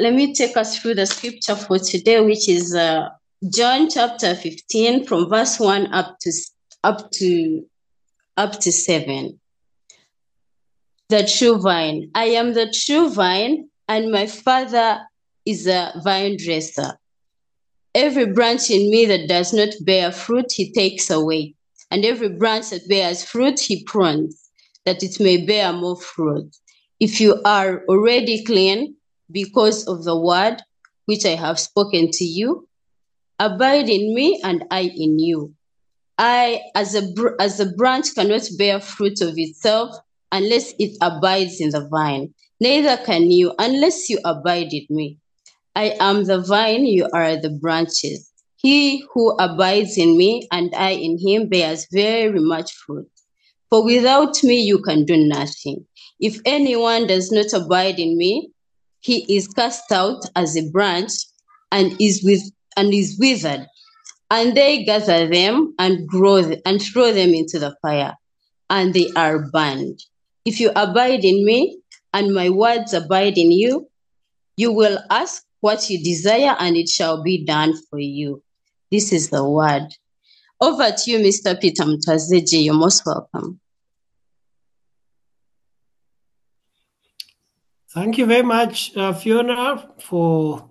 Let me take us through the scripture for today, which is uh, John chapter 15 from verse 1 up to up to up to 7. The true vine. I am the true vine, and my father is a vine dresser. Every branch in me that does not bear fruit, he takes away. And every branch that bears fruit, he prunes, that it may bear more fruit. If you are already clean because of the word which I have spoken to you, abide in me and I in you. I, as a, as a branch, cannot bear fruit of itself unless it abides in the vine. Neither can you unless you abide in me. I am the vine, you are the branches. He who abides in me and I in him bears very much fruit. For without me you can do nothing. If anyone does not abide in me, he is cast out as a branch and is with and is withered. And they gather them and grow th- and throw them into the fire, and they are burned. If you abide in me and my words abide in you, you will ask what you desire, and it shall be done for you. This is the word. Over to you, Mr. Peter Mutwazegye. You're most welcome. Thank you very much, uh, Fiona, for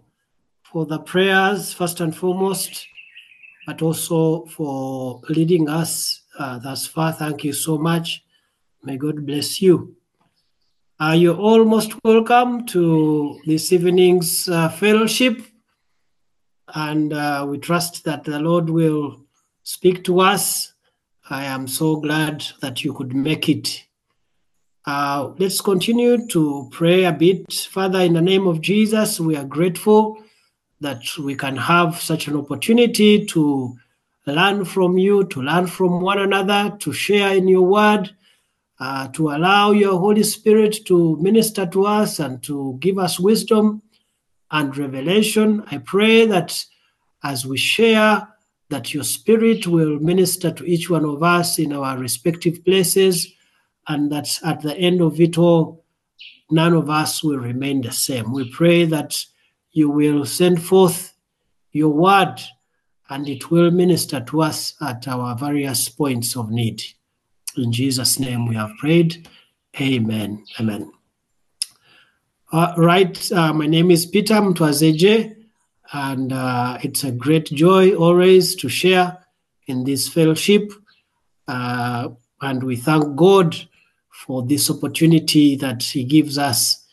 for the prayers first and foremost, but also for leading us uh, thus far. Thank you so much. May God bless you. Uh, you're all most welcome to this evening's uh, fellowship, and uh, we trust that the Lord will speak to us. I am so glad that you could make it. Uh, let's continue to pray a bit. Father, in the name of Jesus, we are grateful that we can have such an opportunity to learn from you, to learn from one another, to share in your word, uh, to allow your Holy Spirit to minister to us and to give us wisdom and revelation. I pray that as we share, that your Spirit will minister to each one of us in our respective places, and that at the end of it all, none of us will remain the same. We pray that you will send forth your word and it will minister to us at our various points of need. In Jesus' name we have prayed. Amen. Amen. Uh, right, uh, my name is Peter Mutwazegye, and uh, it's a great joy always to share in this fellowship. Uh, and we thank God for this opportunity that He gives us.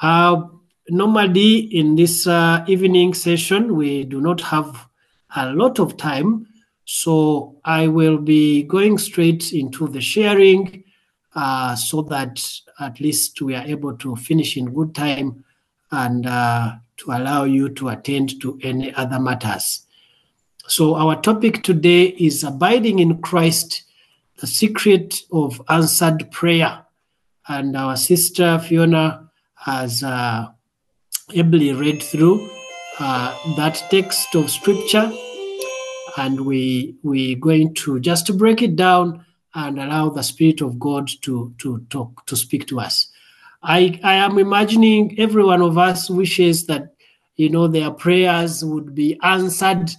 Uh, normally, in this uh, evening session, we do not have a lot of time, so I will be going straight into the sharing uh, so that at least we are able to finish in good time and uh, to allow you to attend to any other matters. So, our topic today is abiding in Christ, the secret of answered prayer. And our sister Fiona has uh, ably read through uh, that text of scripture, and we we're going to just break it down and allow the Spirit of God to to talk to speak to us. I I am imagining every one of us wishes that you know their prayers would be answered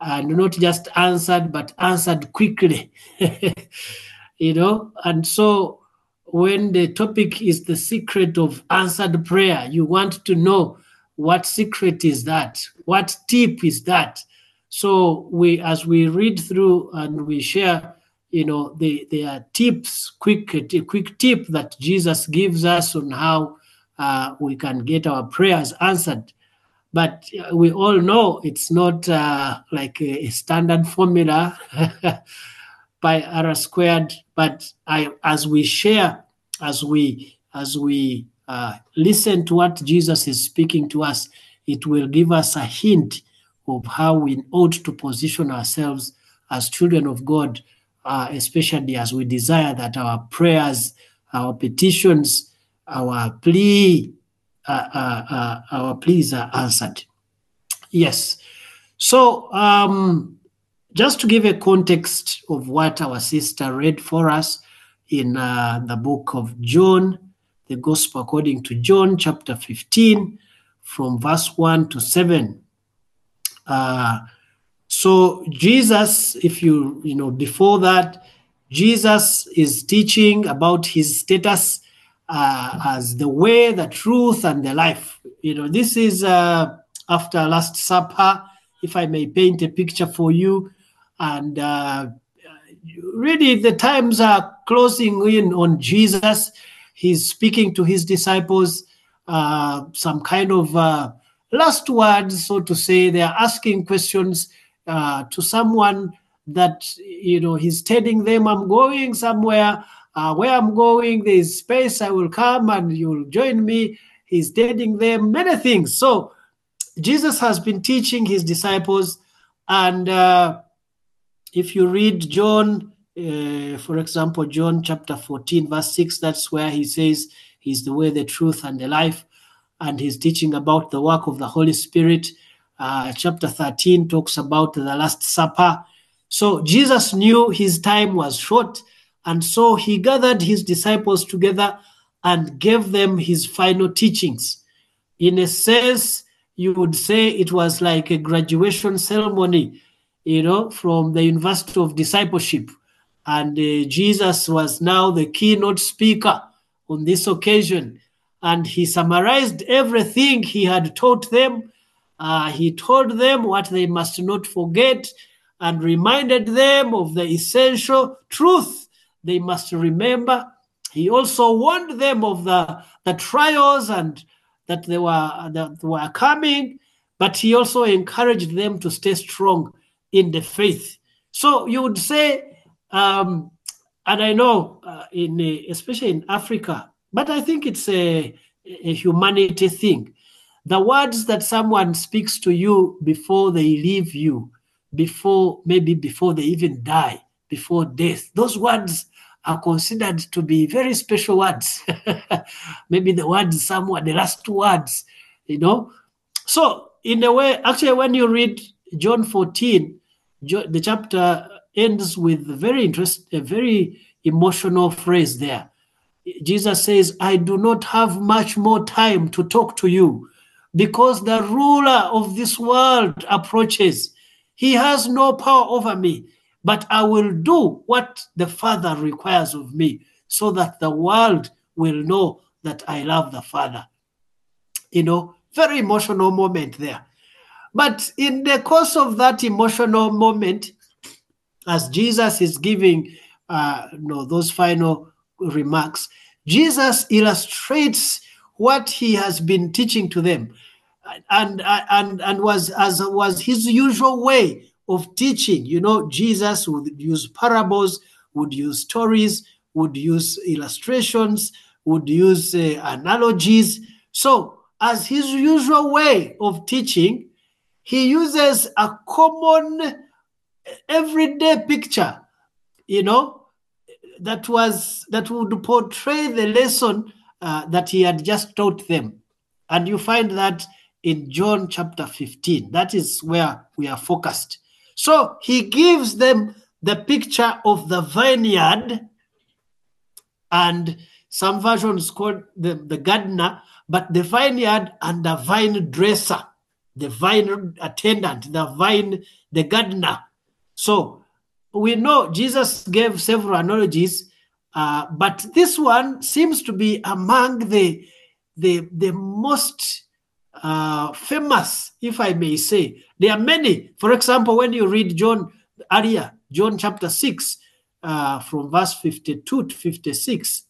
and not just answered but answered quickly you know? And so when the topic is the secret of answered prayer you want to know what secret is that? What tip is that? So we as we read through and we share you know the there are tips quick quick tip that jesus gives us on how uh, we can get our prayers answered but uh, we all know it's not uh, like a, standard formula pi r squared. But I, as we share as we as we uh, listen to what jesus is speaking to us it will give us a hint of how we ought to position ourselves as children of god uh, especially as we desire that our prayers our petitions our plea our pleas are answered. Yes. So, um, just to give a context of what our sister read for us in uh, the book of John, the Gospel according to John, chapter 15, from verse 1 to 7. Uh, so Jesus, if you, you know, before that, Jesus is teaching about his status uh, as the way, the truth, and the life. You know, this is uh, after Last Supper, if I may paint a picture for you. And uh, really, the times are closing in on Jesus. He's speaking to his disciples uh, some kind of uh, last words, so to say. They are asking questions uh, to someone that you know he's telling them, "I'm going somewhere." Uh, where I'm going, there's space, I will come and you'll join me. He's telling them many things. So Jesus has been teaching his disciples. And uh, if you read John, uh, for example, John chapter 14, verse 6, that's where he says he's the way, the truth, and the life. And he's teaching about the work of the Holy Spirit. Uh, chapter 13 talks about the Last Supper. So Jesus knew his time was short and so he gathered his disciples together and gave them his final teachings. In a sense, you would say it was like a graduation ceremony, you know, from the University of Discipleship. And uh, Jesus was now the keynote speaker on this occasion. And he summarized everything he had taught them. Uh, he told them what they must not forget and reminded them of the essential truth they must remember. He also warned them of the, the trials and that they were that were coming, but he also encouraged them to stay strong in the faith. So you would say, um, and I know uh, in especially in Africa, but I think it's a, a humanity thing. The words that someone speaks to you before they leave you, before maybe before they even die, before death, those words are considered to be very special words. Maybe the words somewhere, the last two words, you know. So, in a way, actually, when you read John 14, the chapter ends with a very interest, a very emotional phrase there. Jesus says, I do not have much more time to talk to you because the ruler of this world approaches. He has no power over me but I will do what the Father requires of me so that the world will know that I love the Father. You know, very emotional moment there. But in the course of that emotional moment, as Jesus is giving uh, you know, those final remarks, Jesus illustrates what he has been teaching to them and and and was as was his usual way of teaching. You know, Jesus would use parables, would use stories, would use illustrations, would use uh, analogies. So, as his usual way of teaching, he uses a common everyday picture, you know, that was that would portray the lesson uh, that he had just taught them. And you find that in John chapter 15. That is where we are focused. So he gives them the picture of the vineyard, and some versions call the, the gardener, but the vineyard and the vine dresser, the vine attendant, the vine, the gardener. So we know Jesus gave several analogies, uh, but this one seems to be among the the, the most uh, famous, if I may say. There are many. For example, when you read John earlier, John chapter 6, uh, from verse 52 to 56,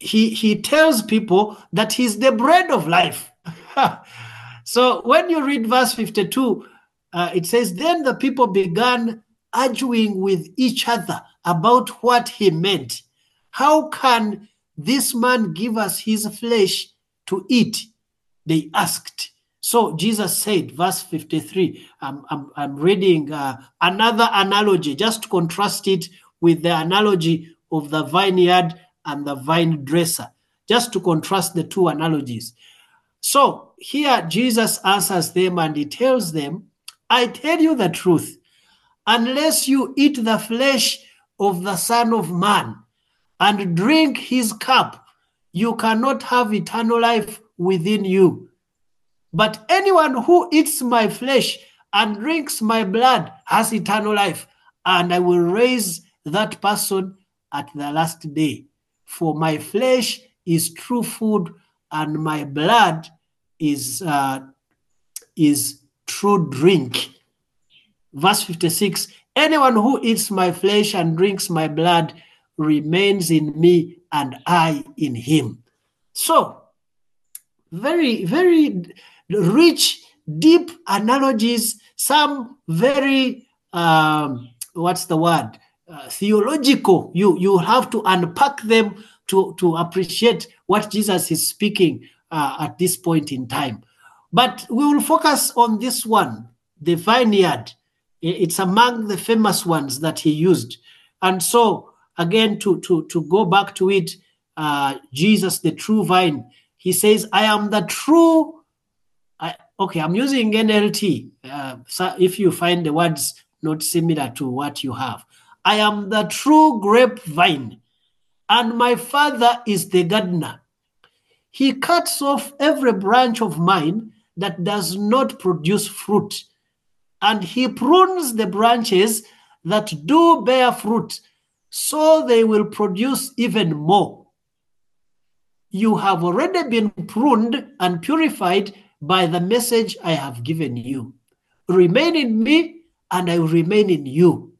he, he tells people that he's the bread of life. so when you read verse 52, uh, it says, Then the people began arguing with each other about what he meant. How can this man give us his flesh to eat? They asked. So Jesus said, verse 53, I'm, I'm, I'm reading uh, another analogy, just to contrast it with the analogy of the vineyard and the vine dresser, just to contrast the two analogies. So here Jesus answers them and he tells them, I tell you the truth, unless you eat the flesh of the Son of Man and drink his cup, you cannot have eternal life within you. But anyone who eats my flesh and drinks my blood has eternal life, and I will raise that person at the last day. For my flesh is true food, and my blood is uh, is true drink. Verse 56 Anyone who eats my flesh and drinks my blood remains in me, and I in him. So, very, very rich, deep analogies, some very, um, what's the word? Uh, theological. You, you have to unpack them to, to appreciate what Jesus is speaking uh, at this point in time. But we will focus on this one, the vineyard. It's among the famous ones that he used. And so, again, to, to, to go back to it, uh, Jesus, the true vine, he says, I am the true. I, okay, I'm using NLT. Uh, so if you find the words not similar to what you have, I am the true grapevine, and my father is the gardener. He cuts off every branch of mine that does not produce fruit and he prunes the branches that do bear fruit, so they will produce even more. You have already been pruned and purified by the message I have given you. Remain in me, and I will remain in you.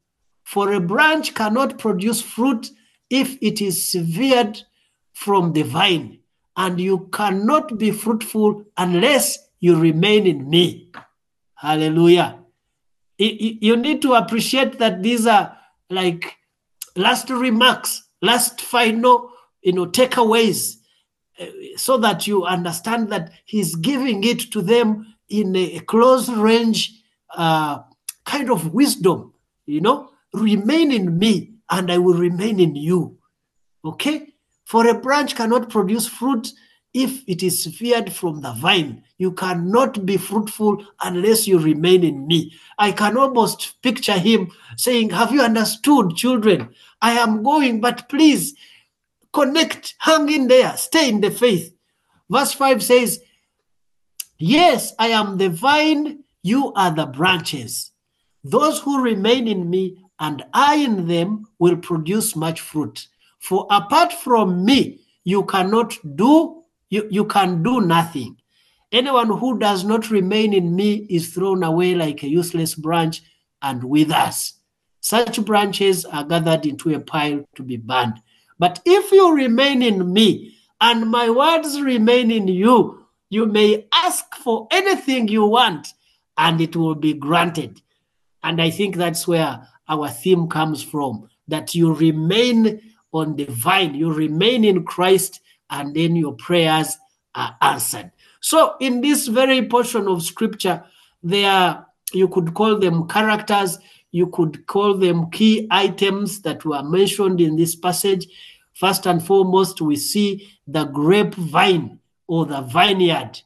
For a branch cannot produce fruit if it is severed from the vine, and you cannot be fruitful unless you remain in me. Hallelujah you need to appreciate that these are like last remarks, last final, you know, takeaways, so that you understand that he's giving it to them in a close range uh, kind of wisdom. You know, remain in me, and I will remain in you. Okay, for a branch cannot produce fruit if it is severed from the vine. You cannot be fruitful unless you remain in me. I can almost picture him saying, Have you understood, children? I am going, but please connect, hang in there, stay in the faith. Verse 5 says, Yes, I am the vine, you are the branches. Those who remain in me and I in them will produce much fruit. For apart from me, you cannot do you, you can do nothing. Anyone who does not remain in me is thrown away like a useless branch and withers. Such branches are gathered into a pile to be burned. But if you remain in me and my words remain in you, you may ask for anything you want and it will be granted. And I think that's where our theme comes from that you remain on the vine, you remain in Christ, and then your prayers are answered. So, in this very portion of scripture, there you could call them characters, you could call them key items that were mentioned in this passage. First and foremost, we see the grapevine or the vineyard,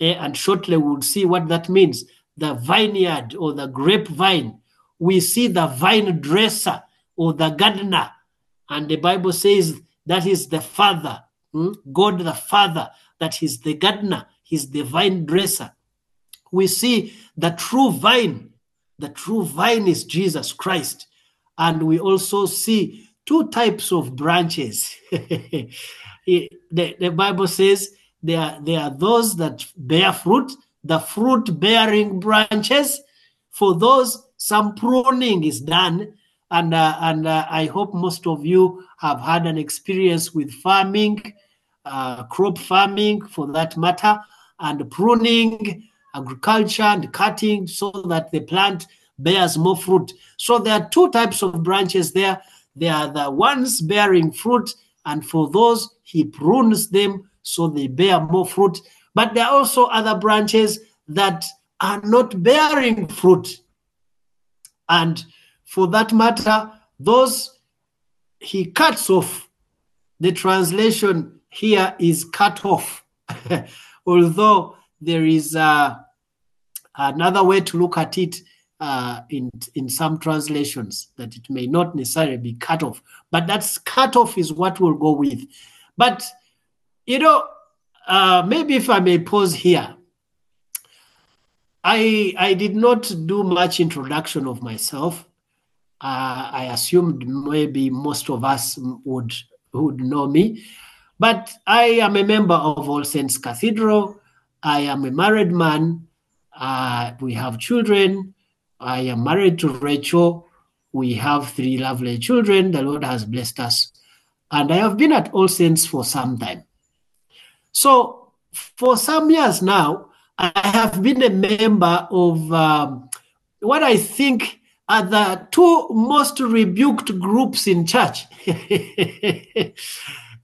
eh, and shortly we'll see what that means. The vineyard or the grapevine. We see the vine dresser or the gardener, and the Bible says that is the father Hmm? God the Father, that He's the gardener, He's the vine dresser. We see the true vine. The true vine is Jesus Christ. And we also see two types of branches. the, the Bible says there are, there are those that bear fruit, the fruit bearing branches. For those, some pruning is done. And, uh, and uh, I hope most of you have had an experience with farming uh, crop farming for that matter, and pruning, agriculture, and cutting so that the plant bears more fruit. So there are two types of branches there. There are the ones bearing fruit, and for those, he prunes them so they bear more fruit. But there are also other branches that are not bearing fruit. And for that matter, those he cuts off. The translation here is cut off. Although there is uh, another way to look at it uh, in, in some translations, that it may not necessarily be cut off. But that's cut off is what we'll go with. But, you know, uh, maybe if I may pause here, I I did not do much introduction of myself. Uh, I assumed maybe most of us would would know me, but I am a member of All Saints Cathedral. I am a married man. Uh, we have children. I am married to Rachel. We have three lovely children. The Lord has blessed us. And I have been at All Saints for some time. So, for some years now, I have been a member of um, what I think are the two most rebuked groups in church.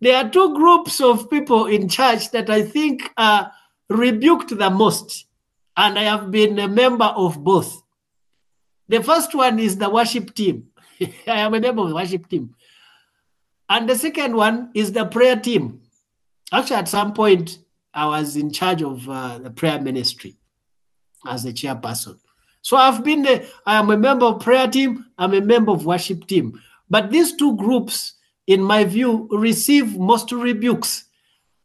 there are two groups of people in church that I think are rebuked the most, and I have been a member of both. The first one is the worship team. I am a member of the worship team. And the second one is the prayer team. Actually, at some point, I was in charge of uh, the prayer ministry as the chairperson. So I've been, a, I am a member of prayer team, I'm a member of worship team. But these two groups, in my view, receive most rebukes.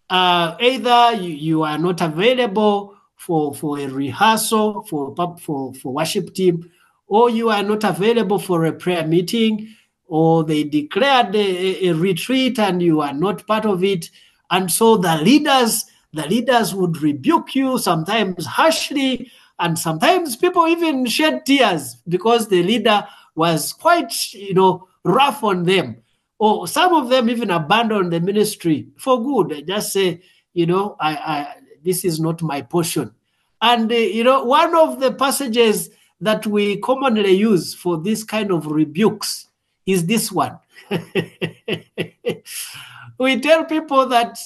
Uh, either you, you are not available for, for a rehearsal for, for, for worship team, or you are not available for a prayer meeting, or they declared a, a retreat and you are not part of it. And so the leaders, the leaders would rebuke you sometimes harshly, and sometimes people even shed tears because the leader was quite, you know, rough on them. Or some of them even abandoned the ministry for good. They just say, you know, I, I this is not my portion. And uh, you know, one of the passages that we commonly use for this kind of rebukes is this one. we tell people that,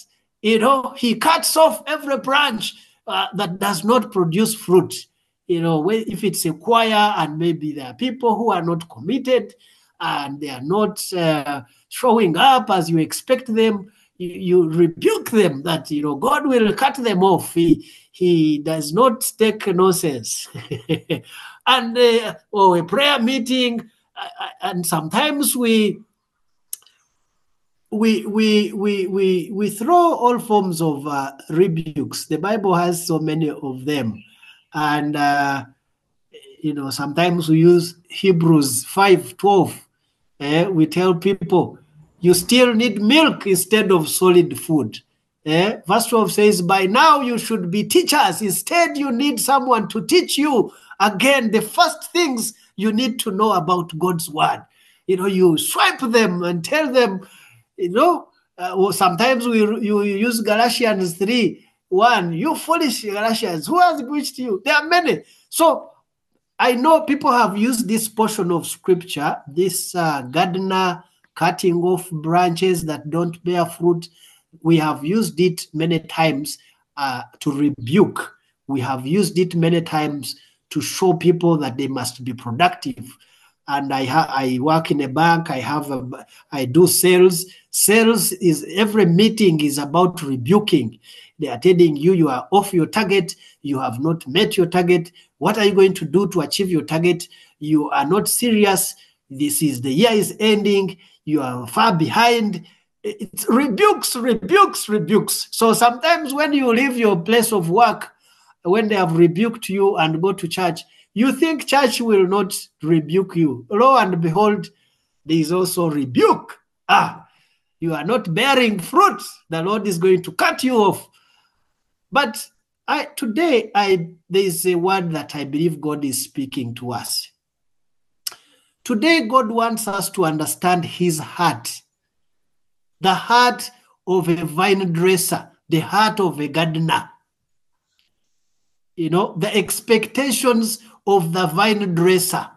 you know, he cuts off every branch uh, that does not produce fruit. You know, if it's a choir and maybe there are people who are not committed and they are not uh, showing up as you expect them, you, you, rebuke them that, you know, God will cut them off. He, he does not take nonsense. and uh, or a prayer meeting, uh, and sometimes we we we we we we throw all forms of uh, rebukes. The Bible has so many of them, and uh, you know sometimes we use Hebrews five twelve. Eh? We tell people you still need milk instead of solid food. Eh? Verse 12 says, By now you should be teachers. Instead, you need someone to teach you again the first things you need to know about God's word. You know, you swipe them and tell them, you know, uh, well, sometimes we you use Galatians 3 1. You foolish Galatians, who has preached you? There are many. So I know people have used this portion of scripture, this uh, gardener cutting off branches that don't bear fruit. We have used it many times uh, to rebuke. We have used it many times to show people that they must be productive. And I ha- I work in a bank. I have a, I do sales. Sales is every meeting is about rebuking. They are telling you you are off your target. You have not met your target. What are you going to do to achieve your target? You are not serious. This is the year is ending. You are far behind. It's rebukes, rebukes, rebukes. So sometimes when you leave your place of work, when they have rebuked you and go to church, you think church will not rebuke you. Lo and behold, there is also rebuke. Ah, you are not bearing fruit. The Lord is going to cut you off. But I today I there is a word that I believe God is speaking to us. Today, God wants us to understand his heart. The heart of a vine dresser, the heart of a gardener you know, the expectations of the vine dresser.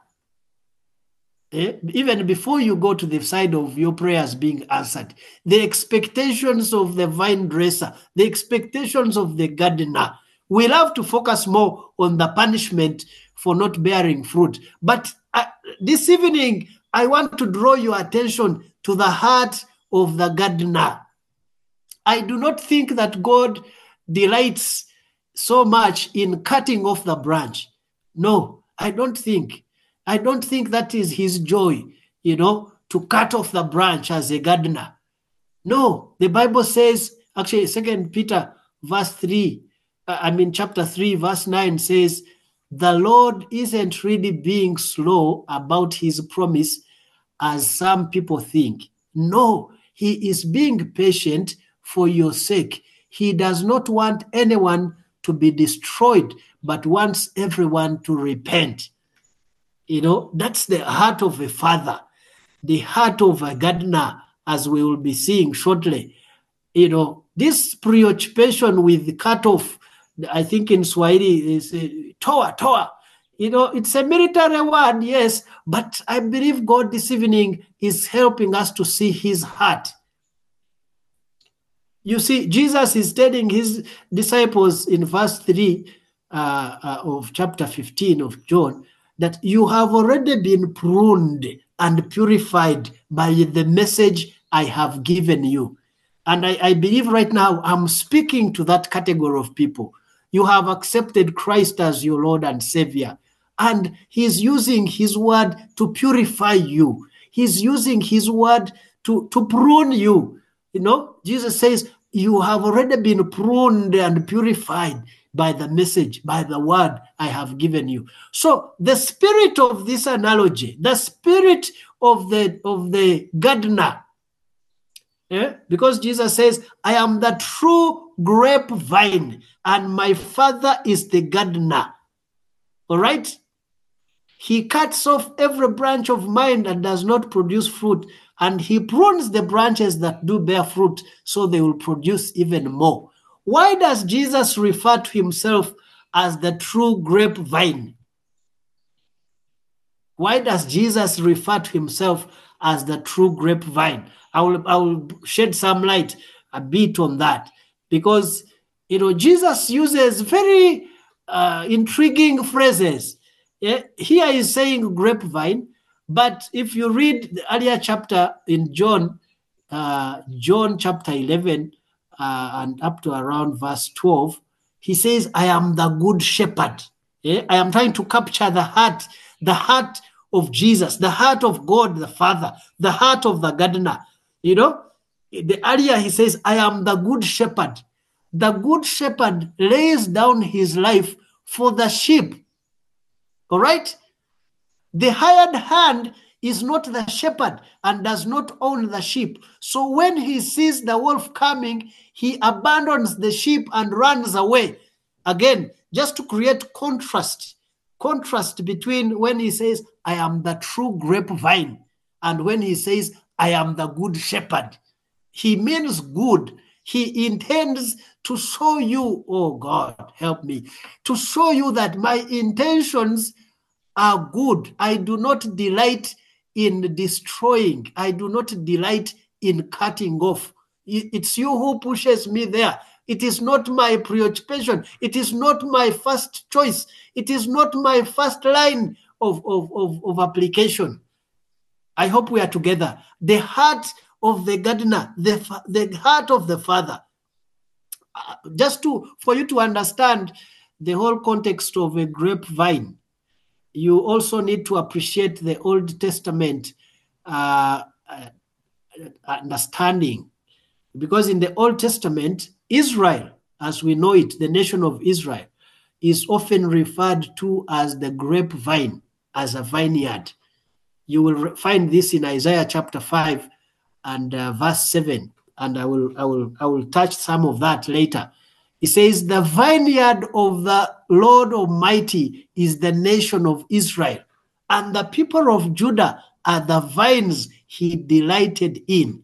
Eh? Even before you go to the side of your prayers being answered, the expectations of the vine dresser, the expectations of the gardener. We love to focus more on the punishment for not bearing fruit. But this evening, I want to draw your attention to the heart of the gardener. I do not think that God delights so much in cutting off the branch. No, I don't think. I don't think that is his joy, you know, to cut off the branch as a gardener. No, the Bible says, actually, Second Peter verse 3, uh, I mean, chapter 3, verse 9 says, The Lord isn't really being slow about his promise as some people think. No, he is being patient for your sake. He does not want anyone to be destroyed, but wants everyone to repent. You know, that's the heart of a father, the heart of a gardener, as we will be seeing shortly. You know, this preoccupation with cut off, I think in Swahili is uh, toa, toa. You know, it's a military word, yes, but I believe God this evening is helping us to see his heart. You see, Jesus is telling his disciples in verse 3 uh, uh, of chapter 15 of John that you have already been pruned and purified by the message I have given you. And I, I believe right now I'm speaking to that category of people. You have accepted Christ as your Lord and Savior, and He's using His word to purify you. He's using His word to, to prune you. You know, Jesus says, You have already been pruned and purified by the message, by the word I have given you. So the spirit of this analogy, the spirit of the of the gardener, yeah? because Jesus says, I am the true grapevine, and my father is the gardener. All right? He cuts off every branch of mine that does not produce fruit, and he prunes the branches that do bear fruit so they will produce even more. Why does Jesus refer to himself as the true grapevine? Why does Jesus refer to himself as the true grapevine? I will, I will shed some light a bit on that because you know Jesus uses very uh, intriguing phrases. Yeah? Here he's saying grapevine, but if you read the earlier chapter in John, uh, John chapter 11, uh, and up to around verse 12, he says, I am the good shepherd. Yeah? I am trying to capture the heart, the heart of Jesus, the heart of God the Father, the heart of the gardener. You know, the earlier he says, I am the good shepherd. The good shepherd lays down his life for the sheep. All right? The hired hand is not the shepherd and does not own the sheep. So when he sees the wolf coming, he abandons the sheep and runs away. Again, just to create contrast, contrast between when he says, I am the true grapevine, and when he says, I am the good shepherd. He means good. He intends to show you, oh God, help me, to show you that my intentions are good. I do not delight in destroying. I do not delight in cutting off. It's you who pushes me there. It is not my preoccupation. It is not my first choice. It is not my first line of, of, of, of application. I hope we are together. The heart of the gardener, the, the heart of the father. Uh, just to for you to understand the whole context of a grapevine, you also need to appreciate the Old Testament uh, uh, understanding. Because in the Old Testament, Israel, as we know it, the nation of Israel, is often referred to as the grapevine, as a vineyard. You will find this in Isaiah chapter 5 and uh, verse 7. And I will, I, will, I will touch some of that later. He says, The vineyard of the Lord Almighty is the nation of Israel, and the people of Judah are the vines he delighted in.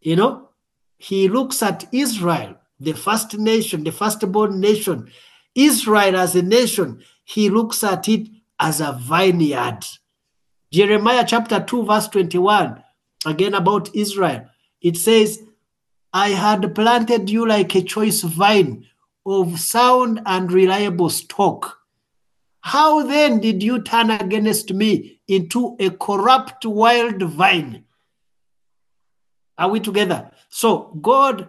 You know, he looks at Israel, the first nation, the firstborn nation, Israel as a nation, he looks at it as a vineyard. Jeremiah chapter 2, verse 21, again about Israel, it says, I had planted you like a choice vine of sound and reliable stock. How then did you turn against me into a corrupt wild vine? Are we together? So God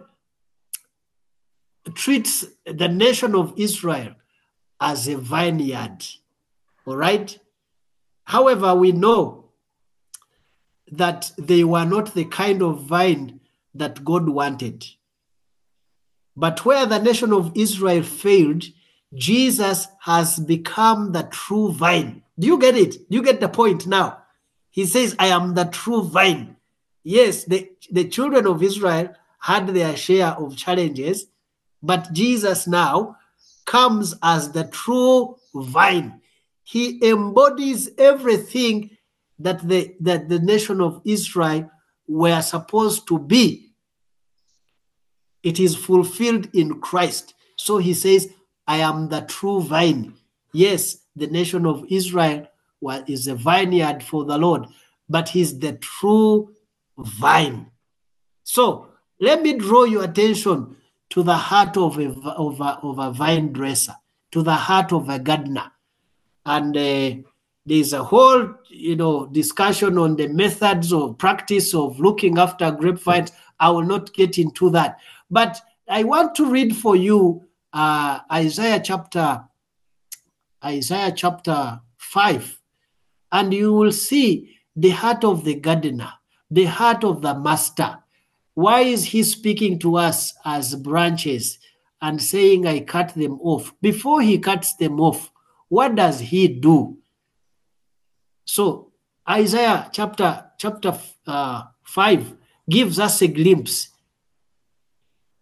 treats the nation of Israel as a vineyard. All right? However, we know that they were not the kind of vine that God wanted. But where the nation of Israel failed, Jesus has become the true vine. Do you get it? Do you get the point now? He says, I am the true vine. Yes, the, the children of Israel had their share of challenges, but Jesus now comes as the true vine. He embodies everything that the, that the nation of Israel were supposed to be. It is fulfilled in Christ. So he says, I am the true vine. Yes, the nation of Israel is a vineyard for the Lord, but he's the true vine. So let me draw your attention to the heart of a, of a, of a vine dresser, to the heart of a gardener. And uh, there's a whole you know discussion on the methods of practice of looking after grapevines. I will not get into that. But I want to read for you uh, Isaiah chapter Isaiah chapter 5 and you will see the heart of the gardener, the heart of the master. Why is he speaking to us as branches and saying, I cut them off? Before he cuts them off, what does he do? So Isaiah chapter chapter uh, 5 gives us a glimpse.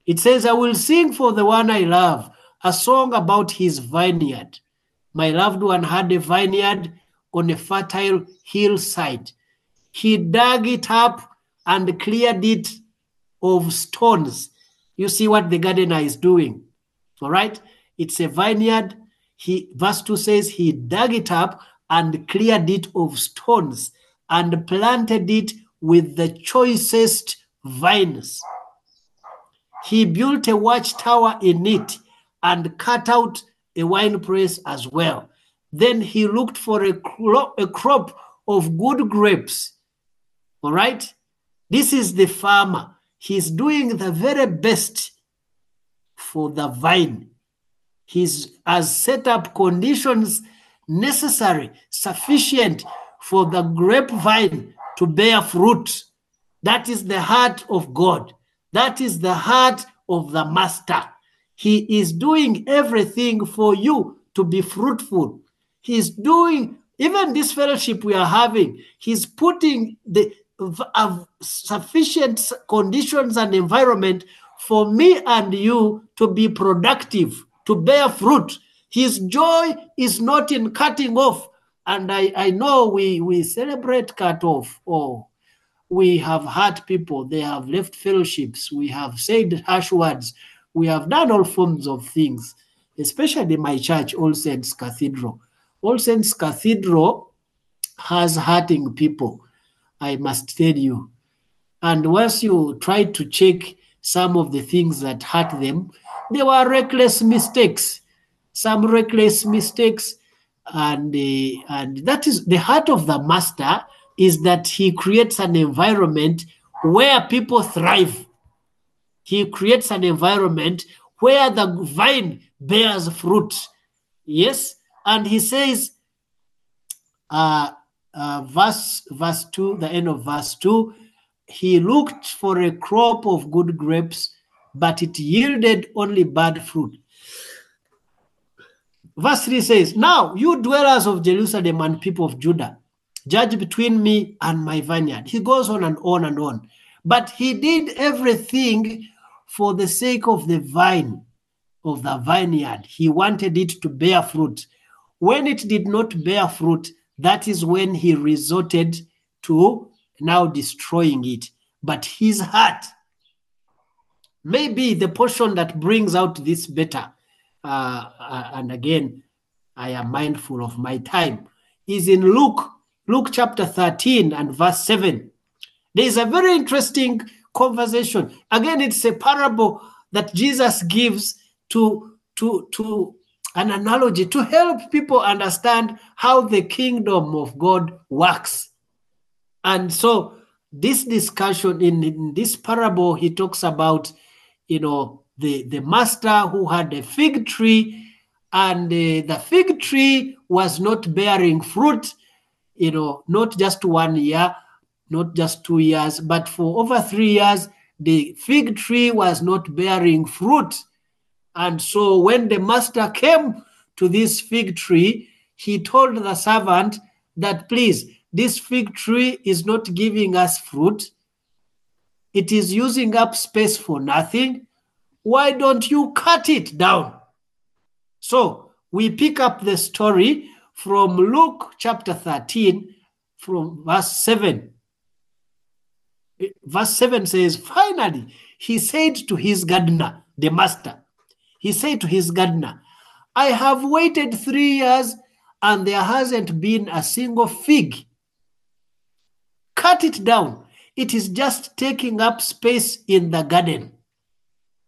It says, I will sing for the one I love a song about his vineyard. My loved one had a vineyard on a fertile hillside. He dug it up and cleared it of stones. You see what the gardener is doing. All right? It's a vineyard. He verse 2 says he dug it up and cleared it of stones and planted it with the choicest vines. He built a watchtower in it and cut out a wine press as well. Then he looked for a, cro- a crop of good grapes. All right? This is the farmer. He's doing the very best for the vine. He's has set up conditions necessary, sufficient for the grapevine to bear fruit. That is the heart of God. That is the heart of the master. He is doing everything for you to be fruitful. He's doing even this fellowship we are having, he's putting the sufficient conditions and environment for me and you to be productive, to bear fruit. His joy is not in cutting off. And I, I know we, we celebrate cut off. Oh, we have hurt people. They have left fellowships. We have said harsh words. We have done all forms of things, especially my church, All Saints Cathedral. All Saints Cathedral has hurting people, I must tell you. And once you try to check some of the things that hurt them, they were reckless mistakes, some reckless mistakes. And, uh, and that is the heart of the master is that he creates an environment where people thrive. He creates an environment where the vine bears fruit. Yes, and he says, uh, uh, verse verse two, the end of verse two, he looked for a crop of good grapes, but it yielded only bad fruit. Verse 3 says, Now you dwellers of Jerusalem and people of Judah, judge between me and my vineyard. He goes on and on and on. But he did everything for the sake of the vine, of the vineyard. He wanted it to bear fruit. When it did not bear fruit, that is when he resorted to now destroying it. But his heart, maybe the portion that brings out this better, uh, uh, and again, I am mindful of my time, is in Luke, Luke chapter 13 and verse 7. There is a very interesting conversation. Again, it's a parable that Jesus gives to, to, to an analogy to help people understand how the kingdom of God works. And so, this discussion in, in this parable, he talks about, you know, the, the master who had a fig tree, and uh, the fig tree was not bearing fruit, you know, not just one year, not just two years, but for over three years, the fig tree was not bearing fruit. And so when the master came to this fig tree, he told the servant that, please, this fig tree is not giving us fruit. It is using up space for nothing. Why don't you cut it down? So we pick up the story from Luke chapter 13, from verse 7. Verse 7 says, Finally, he said to his gardener, the master, he said to his gardener, I have waited three years and there hasn't been a single fig. Cut it down. It is just taking up space in the garden.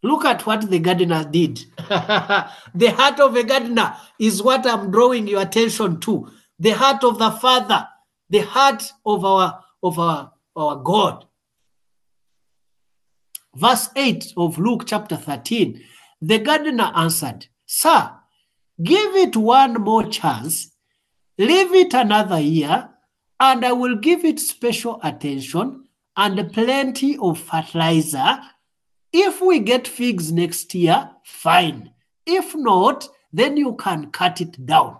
Look at what the gardener did. the heart of a gardener is what I'm drawing your attention to. The heart of the Father, the heart of our of our, our God. Verse 8 of Luke chapter 13. The gardener answered, Sir, give it one more chance, leave it another year, and I will give it special attention and plenty of fertilizer if we get figs next year, fine. If not, then you can cut it down.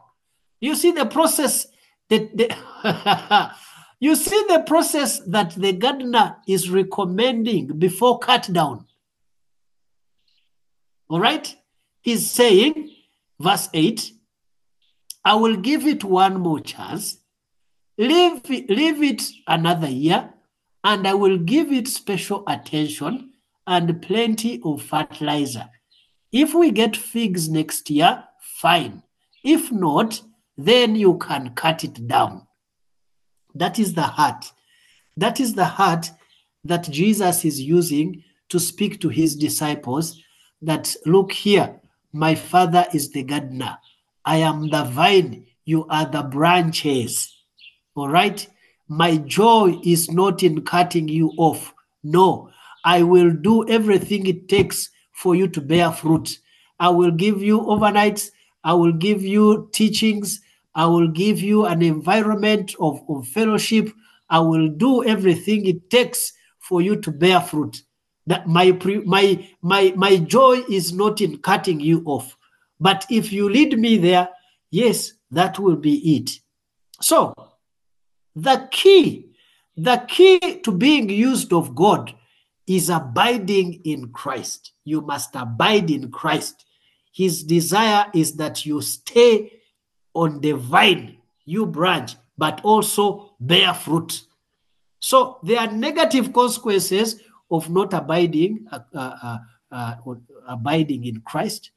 You see the process that the you see the process that the gardener is recommending before cut down. All right? He's saying, verse 8, I will give it one more chance, leave, leave it another year, and I will give it special attention and plenty of fertilizer. If we get figs next year, fine. If not, then you can cut it down. That is the heart. That is the heart that Jesus is using to speak to his disciples that look here, my father is the gardener. I am the vine, you are the branches. All right? My joy is not in cutting you off. No, I will do everything it takes for you to bear fruit. I will give you overnights. I will give you teachings. I will give you an environment of, of fellowship. I will do everything it takes for you to bear fruit. That my my my my joy is not in cutting you off, but if you lead me there, yes, that will be it. So, the key, the key to being used of God is abiding in Christ. You must abide in Christ. His desire is that you stay on the vine, you branch, but also bear fruit. So there are negative consequences of not abiding, uh, uh, uh, abiding in Christ.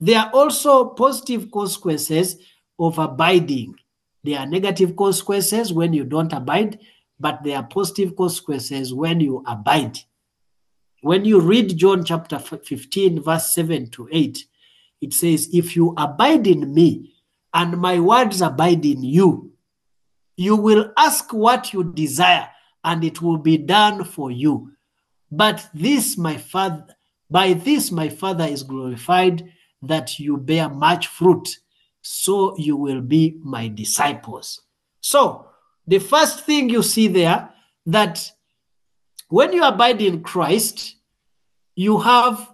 There are also positive consequences of abiding. There are negative consequences when you don't abide, but there are positive consequences when you abide. When you read John chapter 15, verse 7 to 8, it says, If you abide in me and my words abide in you, you will ask what you desire and it will be done for you. But this, my father, by this my father is glorified that you bear much fruit, so you will be my disciples. So, the first thing you see there that when you abide in Christ, you have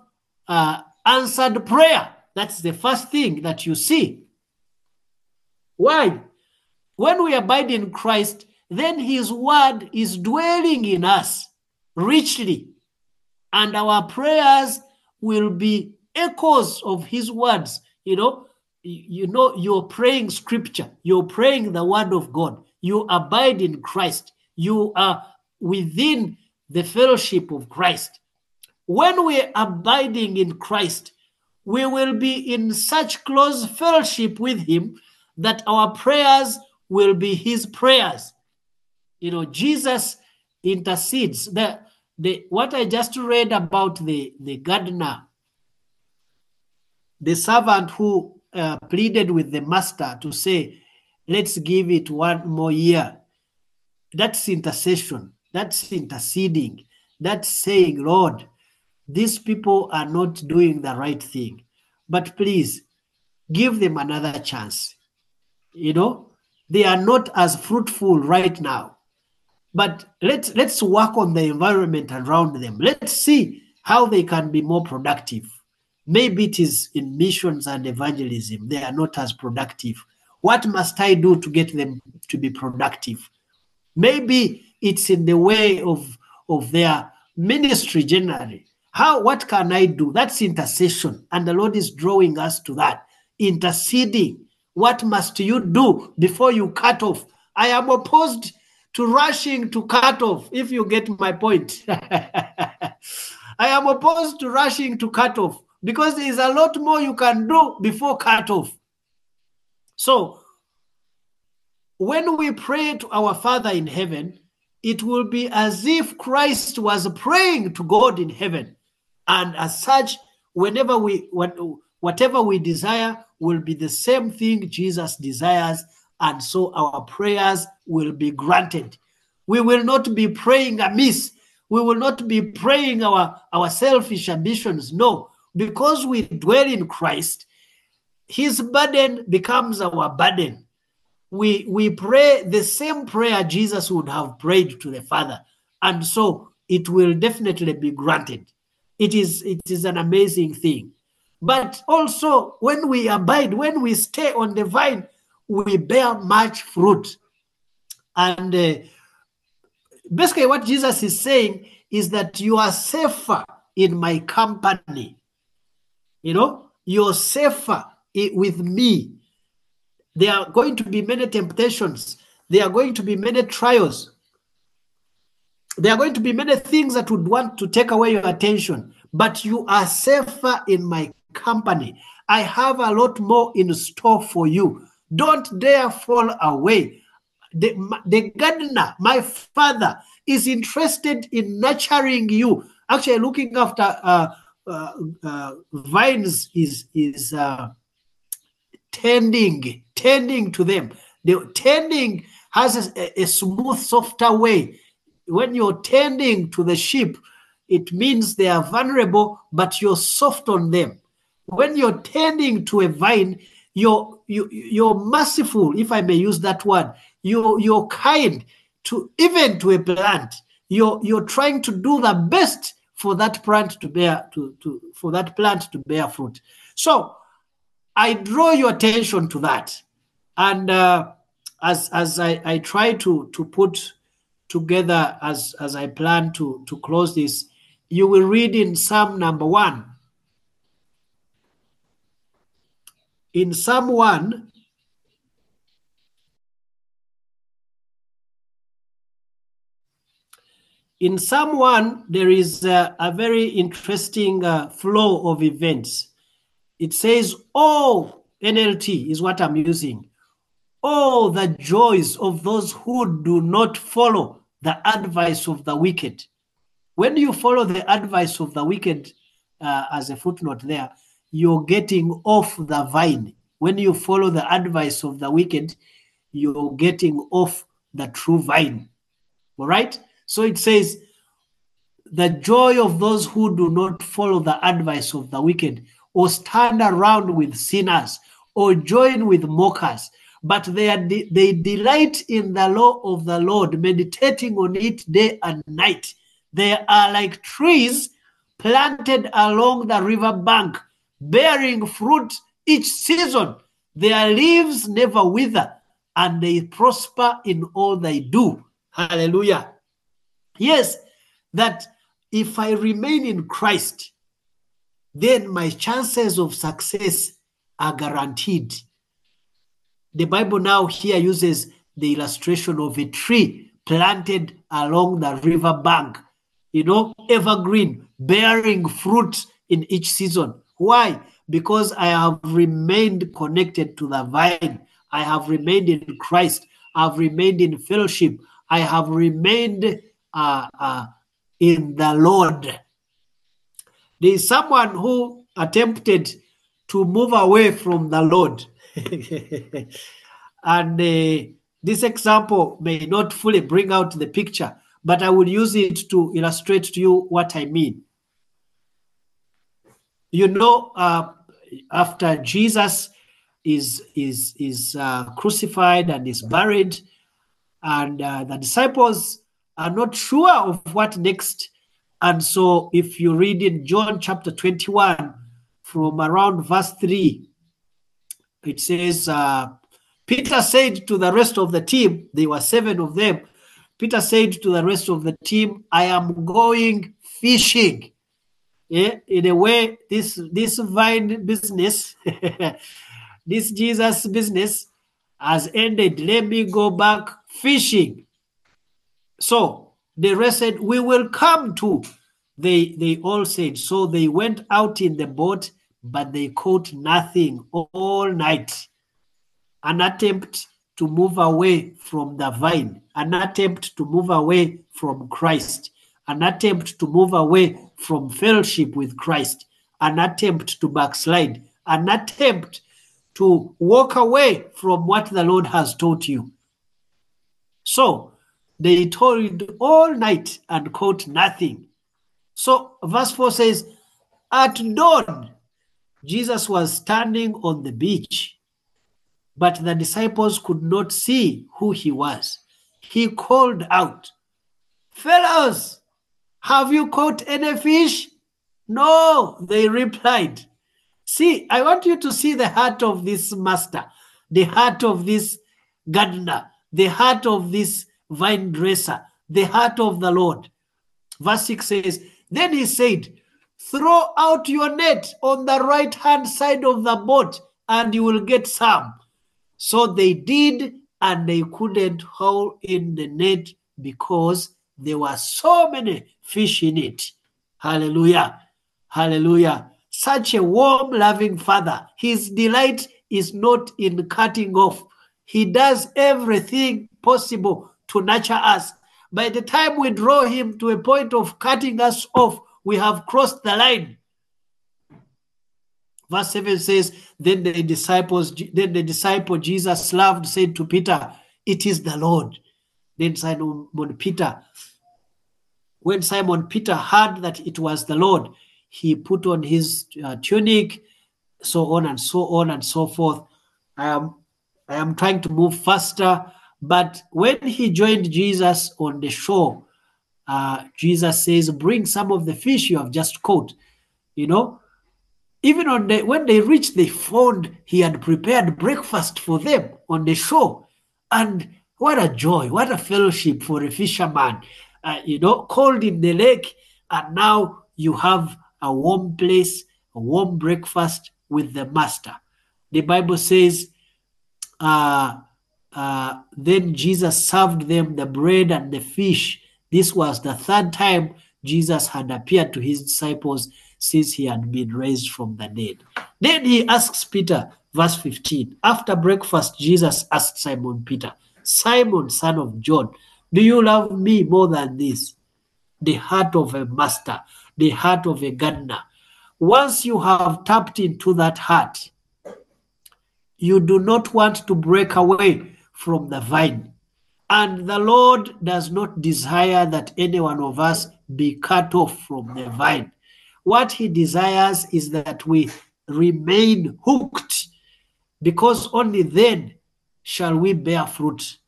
uh, answered prayer. That's the first thing that you see. Why? When we abide in Christ, then his word is dwelling in us richly, and our prayers will be echoes of his words. You know, you know, you're praying scripture, you're praying the word of God, you abide in Christ, you are within the fellowship of Christ. When we're abiding in Christ, we will be in such close fellowship with Him that our prayers will be His prayers. You know, Jesus intercedes. The, the, what I just read about the, the gardener, the servant who uh, pleaded with the master to say, let's give it one more year. That's intercession. That's interceding. That's saying, Lord, these people are not doing the right thing. But please give them another chance. You know, they are not as fruitful right now. but let's let's work on the environment around them. Let's see how they can be more productive. Maybe it is in missions and evangelism, they are not as productive. What must I do to get them to be productive? Maybe it's in the way of, of their ministry generally. How what can I do? That's intercession. And the Lord is drawing us to that. Interceding. What must you do before you cut off? I am opposed to rushing to cut off, if you get my point. I am opposed to rushing to cut off because there is a lot more you can do before cut off. So, when we pray to our Father in heaven, it will be as if Christ was praying to God in heaven. And as such, whenever we whatever we desire will be the same thing Jesus desires, and so our prayers will be granted. We will not be praying amiss. We will not be praying our, our selfish ambitions. No, because we dwell in Christ, his burden becomes our burden. We, we pray the same prayer Jesus would have prayed to the Father. And so it will definitely be granted. It is, it is an amazing thing. But also, when we abide, when we stay on the vine, we bear much fruit. And uh, basically, what Jesus is saying is that you are safer in my company you know, you're safer with me. There are going to be many temptations. There are going to be many trials. There are going to be many things that would want to take away your attention, but you are safer in my company. I have a lot more in store for you. Don't dare fall away. The, the gardener, my father, is interested in nurturing you, actually looking after uh, uh, uh, vines is is uh, tending tending to them. The tending has a, a smooth, softer way. When you're tending to the sheep, it means they are vulnerable, but you're soft on them. When you're tending to a vine, you're you, you're merciful, if I may use that word. You're you're kind to even to a plant. You're you're trying to do the best for that plant to bear to, to for that plant to bear fruit. So I draw your attention to that, and uh, as as I, I try to to put together as as I plan to to close this, you will read in Psalm number one. In Psalm one, In Psalm 1, there is a, a very interesting uh, flow of events. It says, Oh, NLT is what I'm using. Oh, the joys of those who do not follow the advice of the wicked. When you follow the advice of the wicked, uh, as a footnote there, you're getting off the vine. When you follow the advice of the wicked, you're getting off the true vine. All right? So it says, the joy of those who do not follow the advice of the wicked, or stand around with sinners, or join with mockers, but they, de- they delight in the law of the Lord, meditating on it day and night. They are like trees planted along the river bank, bearing fruit each season. Their leaves never wither, and they prosper in all they do. Hallelujah. Yes, that if I remain in Christ, then my chances of success are guaranteed. The Bible now here uses the illustration of a tree planted along the river bank, you know, evergreen, bearing fruit in each season. Why? Because I have remained connected to the vine. I have remained in Christ. I've remained in fellowship. I have remained uh, uh, in the Lord. There is someone who attempted to move away from the Lord. and uh, this example may not fully bring out the picture, but I will use it to illustrate to you what I mean. You know, uh, after Jesus is is is uh, crucified and is buried, and uh, the disciples are not sure of what next. And so, if you read in John chapter 21, from around verse 3, it says, uh, Peter said to the rest of the team, there were seven of them. Peter said to the rest of the team, I am going fishing. Yeah, in a way, this this vine business, this Jesus business has ended. Let me go back fishing. So the rest said, We will come too. They they all said so. They went out in the boat, but they caught nothing all night. An attempt to move away from the vine, an attempt to move away from Christ, an attempt to move away from fellowship with Christ, an attempt to backslide, an attempt to walk away from what the Lord has taught you. So they toiled all night and caught nothing. So verse 4 says, At dawn, Jesus was standing on the beach, but the disciples could not see who he was. He called out, Fellows, have you caught any fish? No, they replied. See, I want you to see the heart of this master, the heart of this gardener, the heart of this vine dresser, the heart of the Lord. Verse 6 says, Then he said, Throw out your net on the right hand side of the boat, and you will get some. So they did, and they couldn't haul in the net because there were so many fish in it. Hallelujah. Hallelujah. Such a warm, loving father. His delight is not in cutting off, he does everything possible to nurture us. By the time we draw him to a point of cutting us off, we have crossed the line. Verse 7 says, Then the disciples, then the disciple Jesus loved said to Peter, It is the Lord. Then Simon Peter, when Simon Peter heard that it was the Lord, he put on his uh, tunic, so on and so on and so forth. I am, I am trying to move faster. But when he joined Jesus on the shore, uh, Jesus says, Bring some of the fish you have just caught. You know, even on the, when they reached, they found he had prepared breakfast for them on the shore. And what a joy, what a fellowship for a fisherman, uh, you know, cold in the lake. And now you have a warm place, a warm breakfast with the master. The Bible says, uh, uh, then Jesus served them the bread and the fish. This was the third time Jesus had appeared to his disciples since he had been raised from the dead. Then he asks Peter, verse 15. After breakfast, Jesus asked Simon Peter, Simon, son of John, do you love me more than this? The heart of a master, the heart of a gardener. Once you have tapped into that heart, you do not want to break away from the vine. And the Lord does not desire that any one of us be cut off from the vine. What He desires is that we remain hooked, because only then shall we bear fruit.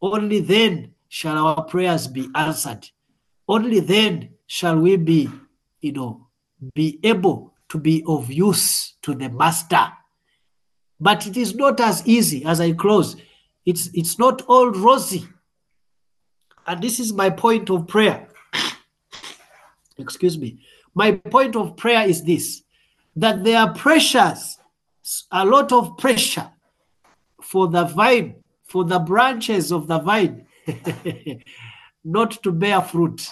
Only then shall our prayers be answered. Only then shall we be, you know, be able to be of use to the Master. But it is not as easy as I close it's, it's not all rosy. And this is my point of prayer. Excuse me. My point of prayer is this that there are pressures, a lot of pressure for the vine, for the branches of the vine, not to bear fruit.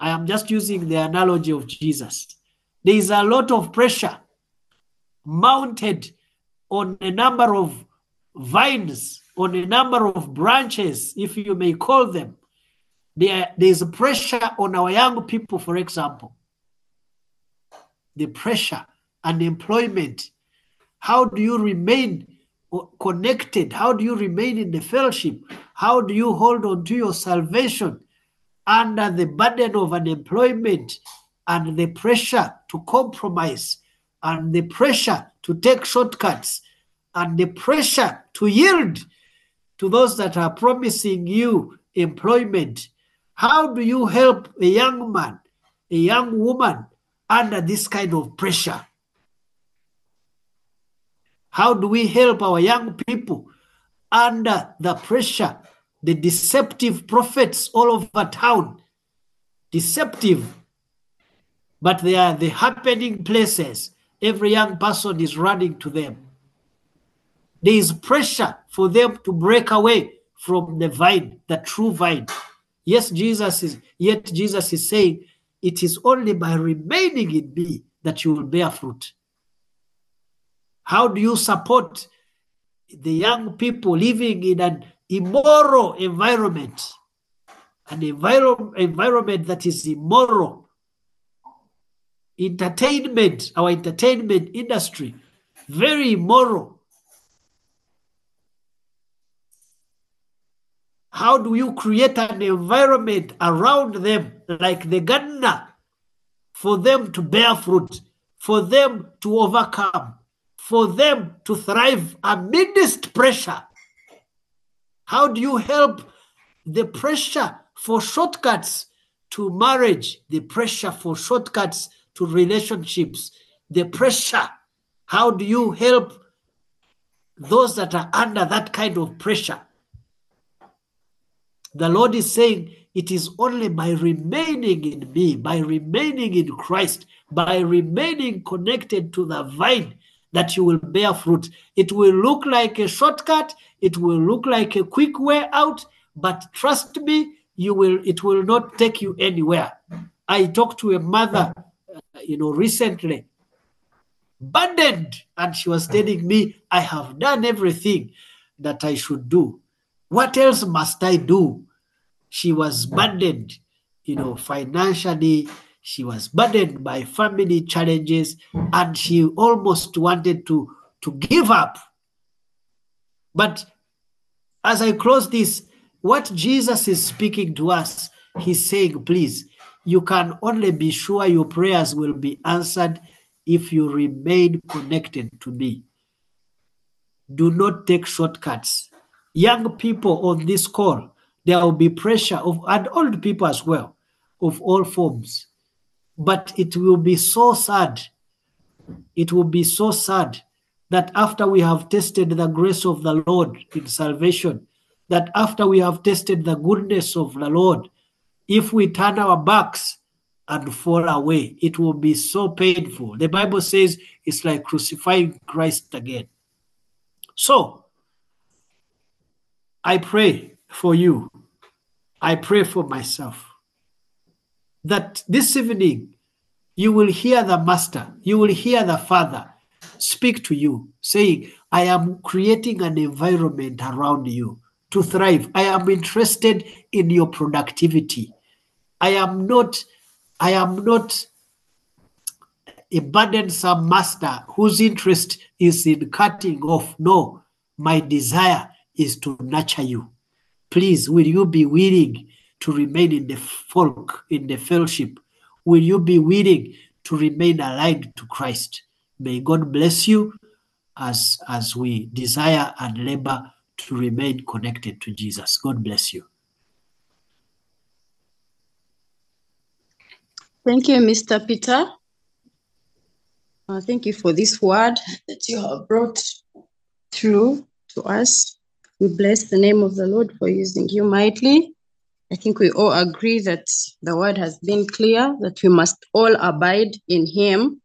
I am just using the analogy of Jesus. There is a lot of pressure mounted on a number of vines on a number of branches, if you may call them. There, there's pressure on our young people, for example. The pressure, unemployment. How do you remain connected? How do you remain in the fellowship? How do you hold on to your salvation under the burden of unemployment and the pressure to compromise and the pressure to take shortcuts and the pressure to yield to those that are promising you employment. How do you help a young man, a young woman under this kind of pressure? How do we help our young people under the pressure, the deceptive prophets all over town? Deceptive, but they are the happening places. Every young person is running to them. There is pressure for them to break away from the vine, the true vine. Yes, Jesus is, yet Jesus is saying, it is only by remaining in me that you will bear fruit. How do you support the young people living in an immoral environment? An enviro- environment that is immoral. Entertainment, our entertainment industry, very immoral. How do you create an environment around them, like the gardener, for them to bear fruit, for them to overcome, for them to thrive amidst pressure? How do you help the pressure for shortcuts to marriage, the pressure for shortcuts to relationships, the pressure? How do you help those that are under that kind of pressure? The Lord is saying, it is only by remaining in me, by remaining in Christ, by remaining connected to the vine that you will bear fruit. It will look like a shortcut, it will look like a quick way out, but trust me, you will it will not take you anywhere. I talked to a mother, uh, you know, recently, burdened, and she was telling me, I have done everything that I should do. What else must I do? She was burdened, you know, financially. She was burdened by family challenges, and she almost wanted to, to give up. But as I close this, what Jesus is speaking to us, he's saying, please, you can only be sure your prayers will be answered if you remain connected to me. Do not take shortcuts. Young people on this call, there will be pressure of and old people as well, of all forms. But it will be so sad. It will be so sad that after we have tasted the grace of the Lord in salvation, that after we have tasted the goodness of the Lord, if we turn our backs and fall away, it will be so painful. The Bible says it's like crucifying Christ again. So, I pray for you. I pray for myself that this evening you will hear the Master, you will hear the Father speak to you, saying, I am creating an environment around you to thrive. I am interested in your productivity. I am not, I am not a burdensome master whose interest is in cutting off. No, my desire is to nurture you. Please, will you be willing to remain in the folk, in the fellowship? Will you be willing to remain aligned to Christ? May God bless you as, as we desire and labor to remain connected to Jesus. God bless you. Thank you, Mr. Peter. Uh, thank you for this word that you have brought through to us. We bless the name of the Lord for using you mightily. I think we all agree that the word has been clear that we must all abide in Him.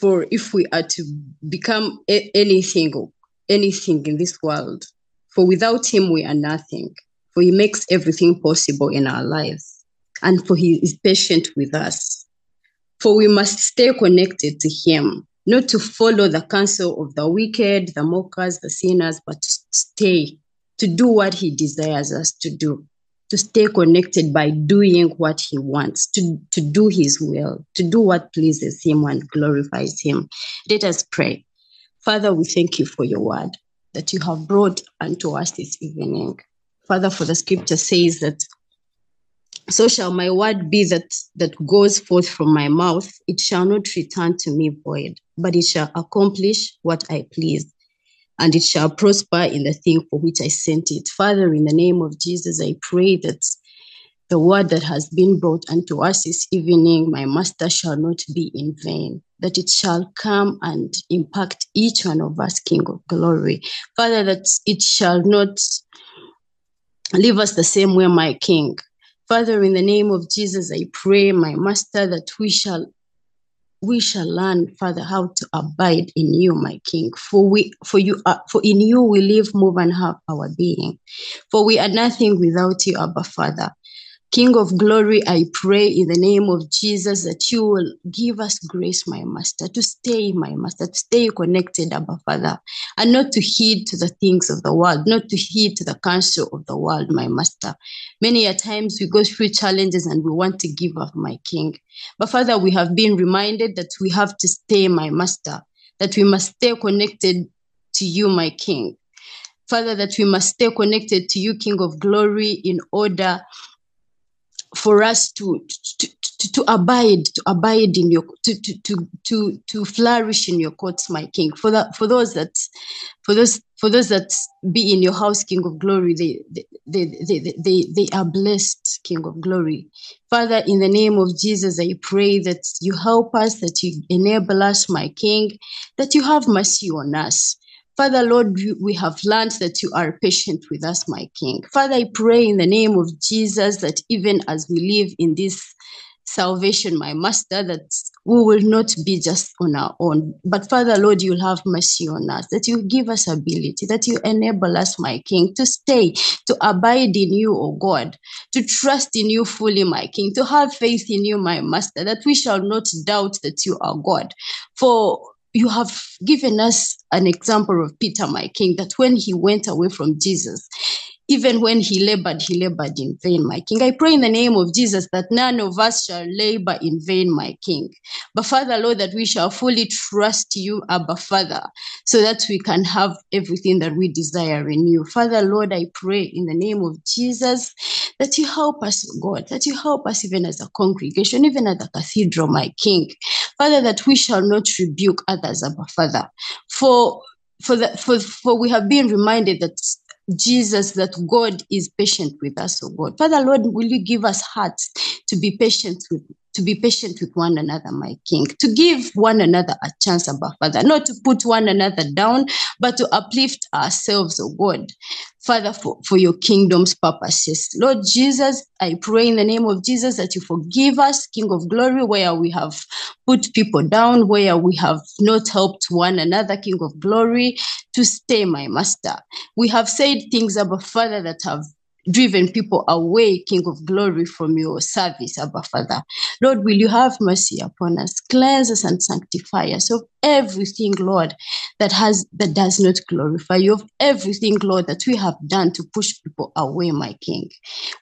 For if we are to become a- anything, anything in this world, for without Him we are nothing. For He makes everything possible in our lives, and for He is patient with us. For we must stay connected to Him, not to follow the counsel of the wicked, the mockers, the sinners, but to stay, to do what He desires us to do, to stay connected by doing what He wants, to, to do His will, to do what pleases Him and glorifies Him. Let us pray. Father, we thank you for your word that you have brought unto us this evening. Father, for the scripture says that so shall my word be that that goes forth from my mouth it shall not return to me void but it shall accomplish what i please and it shall prosper in the thing for which I sent it. Father, in the name of Jesus, I pray that the word that has been brought unto us this evening, my master, shall not be in vain, that it shall come and impact each one of us, King of glory. Father, that it shall not leave us the same way, my King. Father, in the name of Jesus, I pray, my master, that we shall we shall learn, Father, how to abide in you, my King. For we, for you, are, for in you we live, move, and have our being. For we are nothing without you, Abba Father. King of glory, I pray in the name of Jesus that you will give us grace, my master, to stay, my master, to stay connected, Abba Father, and not to heed to the things of the world, not to heed to the counsel of the world, my master. Many a times we go through challenges and we want to give up, my King. But Father, we have been reminded that we have to stay, my master, that we must stay connected to you, my King. Father, that we must stay connected to you, King of glory, in order for us to, to, to, to abide, to abide in your, to, to, to, to, to flourish in your courts, my King. For that, for those that, for those, for those that be in your house, King of Glory, they, they, they, they, they, they are blessed, King of Glory. Father, in the name of Jesus, I pray that you help us, that you enable us, my King, that you have mercy on us. Father, Lord, we have learned that you are patient with us, my King. Father, I pray in the name of Jesus that even as we live in this salvation, my Master, that we will not be just on our own. But Father, Lord, you'll have mercy on us, that you give us ability, that you enable us, my King, to stay, to abide in you, O God, to trust in you fully, my King, to have faith in you, my Master, that we shall not doubt that you are God. For you have given us an example of Peter, my king, that when he went away from Jesus, even when he labored, he labored in vain, my king. I pray in the name of Jesus that none of us shall labor in vain, my king. But Father, Lord, that we shall fully trust you, Abba Father, so that we can have everything that we desire in you. Father, Lord, I pray in the name of Jesus that you help us, God, that you help us even as a congregation, even as a cathedral, my king. Father, that we shall not rebuke others, Abba Father. For for, the, for, for we have been reminded that Jesus, that God is patient with us, oh God. Father, Lord, will you give us hearts to be patient with to be patient with one another, my King, to give one another a chance, Abba Father, not to put one another down, but to uplift ourselves, oh God. Father, for, for your kingdom's purposes. Lord Jesus, I pray in the name of Jesus that you forgive us, King of glory, where we have put people down, where we have not helped one another, King of glory, to stay, my master. We have said things, about Father, that have driven people away, King of glory, from your service, Abba Father. Lord, will you have mercy upon us? Cleanse us and sanctify us of everything, Lord, that has that does not glorify you, of everything, Lord, that we have done to push people away, my King.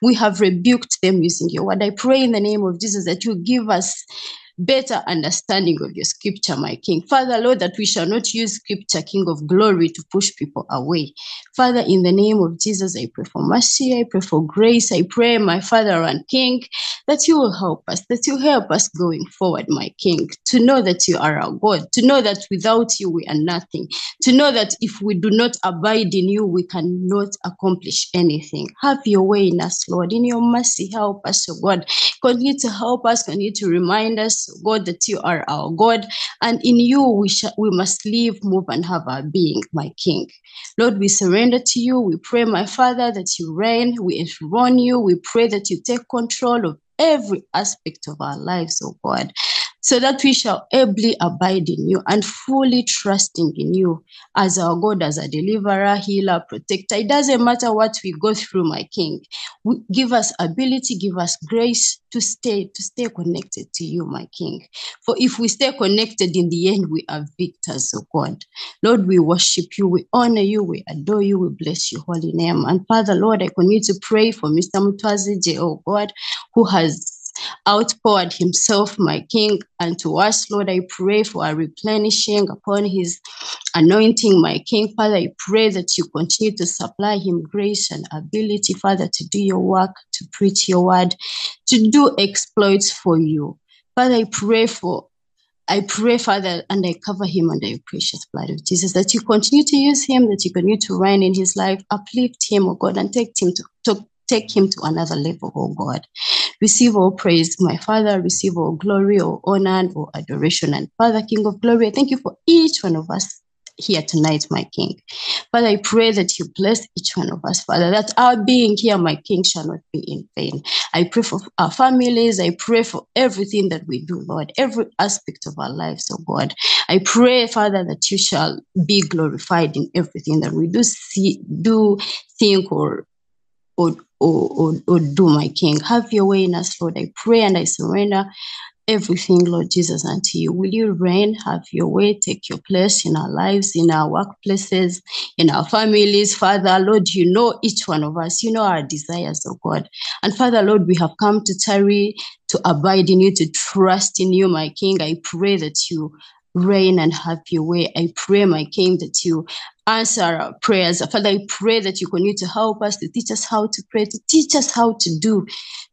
We have rebuked them using your word. I pray in the name of Jesus that you give us better understanding of your scripture, my King. Father, Lord, that we shall not use scripture, King of glory, to push people away. Father, in the name of Jesus, I pray for mercy, I pray for grace, I pray, my Father and King, that you will help us, that you help us going forward, my King, to know that you are our God, to know that without you we are nothing, to know that if we do not abide in you, we cannot accomplish anything. Have your way in us, Lord. In your mercy, help us, oh God. Continue to help us, continue to remind us God, that you are our God, and in you we, sh- we must live, move, and have our being, my King. Lord, we surrender to you. We pray, my Father, that you reign. We enthrone you. We pray that you take control of every aspect of our lives, oh God so that we shall ably abide in you and fully trusting in you as our God, as a deliverer, healer, protector. It doesn't matter what we go through, my King. Give us ability, give us grace to stay, to stay connected to you, my King. For if we stay connected, in the end, we are victors, oh God. Lord, we worship you, we honor you, we adore you, we bless your holy name. And Father, Lord, I continue to pray for Mr. Mutwazegye, oh God, who has outpoured himself, my King, and to us, Lord, I pray for a replenishing upon his anointing, my King. Father, I pray that you continue to supply him grace and ability, Father, to do your work, to preach your word, to do exploits for you. Father, I pray for I pray, Father, and I cover him under your precious blood of Jesus, that you continue to use him, that you continue to reign in his life, uplift him, oh God, and take him to, to take him to another level, oh God. Receive all praise, my Father, receive all glory, all honor, and all adoration. And Father, King of glory, I thank you for each one of us here tonight, my King. Father, I pray that you bless each one of us, Father, that our being here, my King, shall not be in vain. I pray for our families. I pray for everything that we do, Lord, every aspect of our lives, oh God. I pray, Father, that you shall be glorified in everything that we do see, do, think, or or, or, or, do, my King. Have your way in us, Lord. I pray and I surrender everything, Lord Jesus, unto you. Will you reign, have your way, take your place in our lives, in our workplaces, in our families, Father, Lord, you know each one of us, you know our desires, oh God. And Father, Lord, we have come to tarry, to abide in you, to trust in you, my King. I pray that you reign and have your way. I pray, my King, that you answer our prayers. Father, I pray that you continue to help us, to teach us how to pray, to teach us how to do,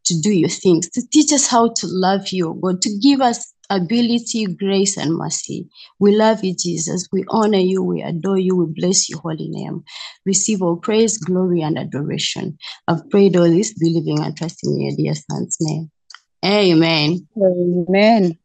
to do your things, to teach us how to love you, God, to give us ability, grace, and mercy. We love you, Jesus. We honor you. We adore you. We bless your holy name. Receive all praise, glory, and adoration. I've prayed all this, believing and trusting in your dear son's name. Amen. Amen.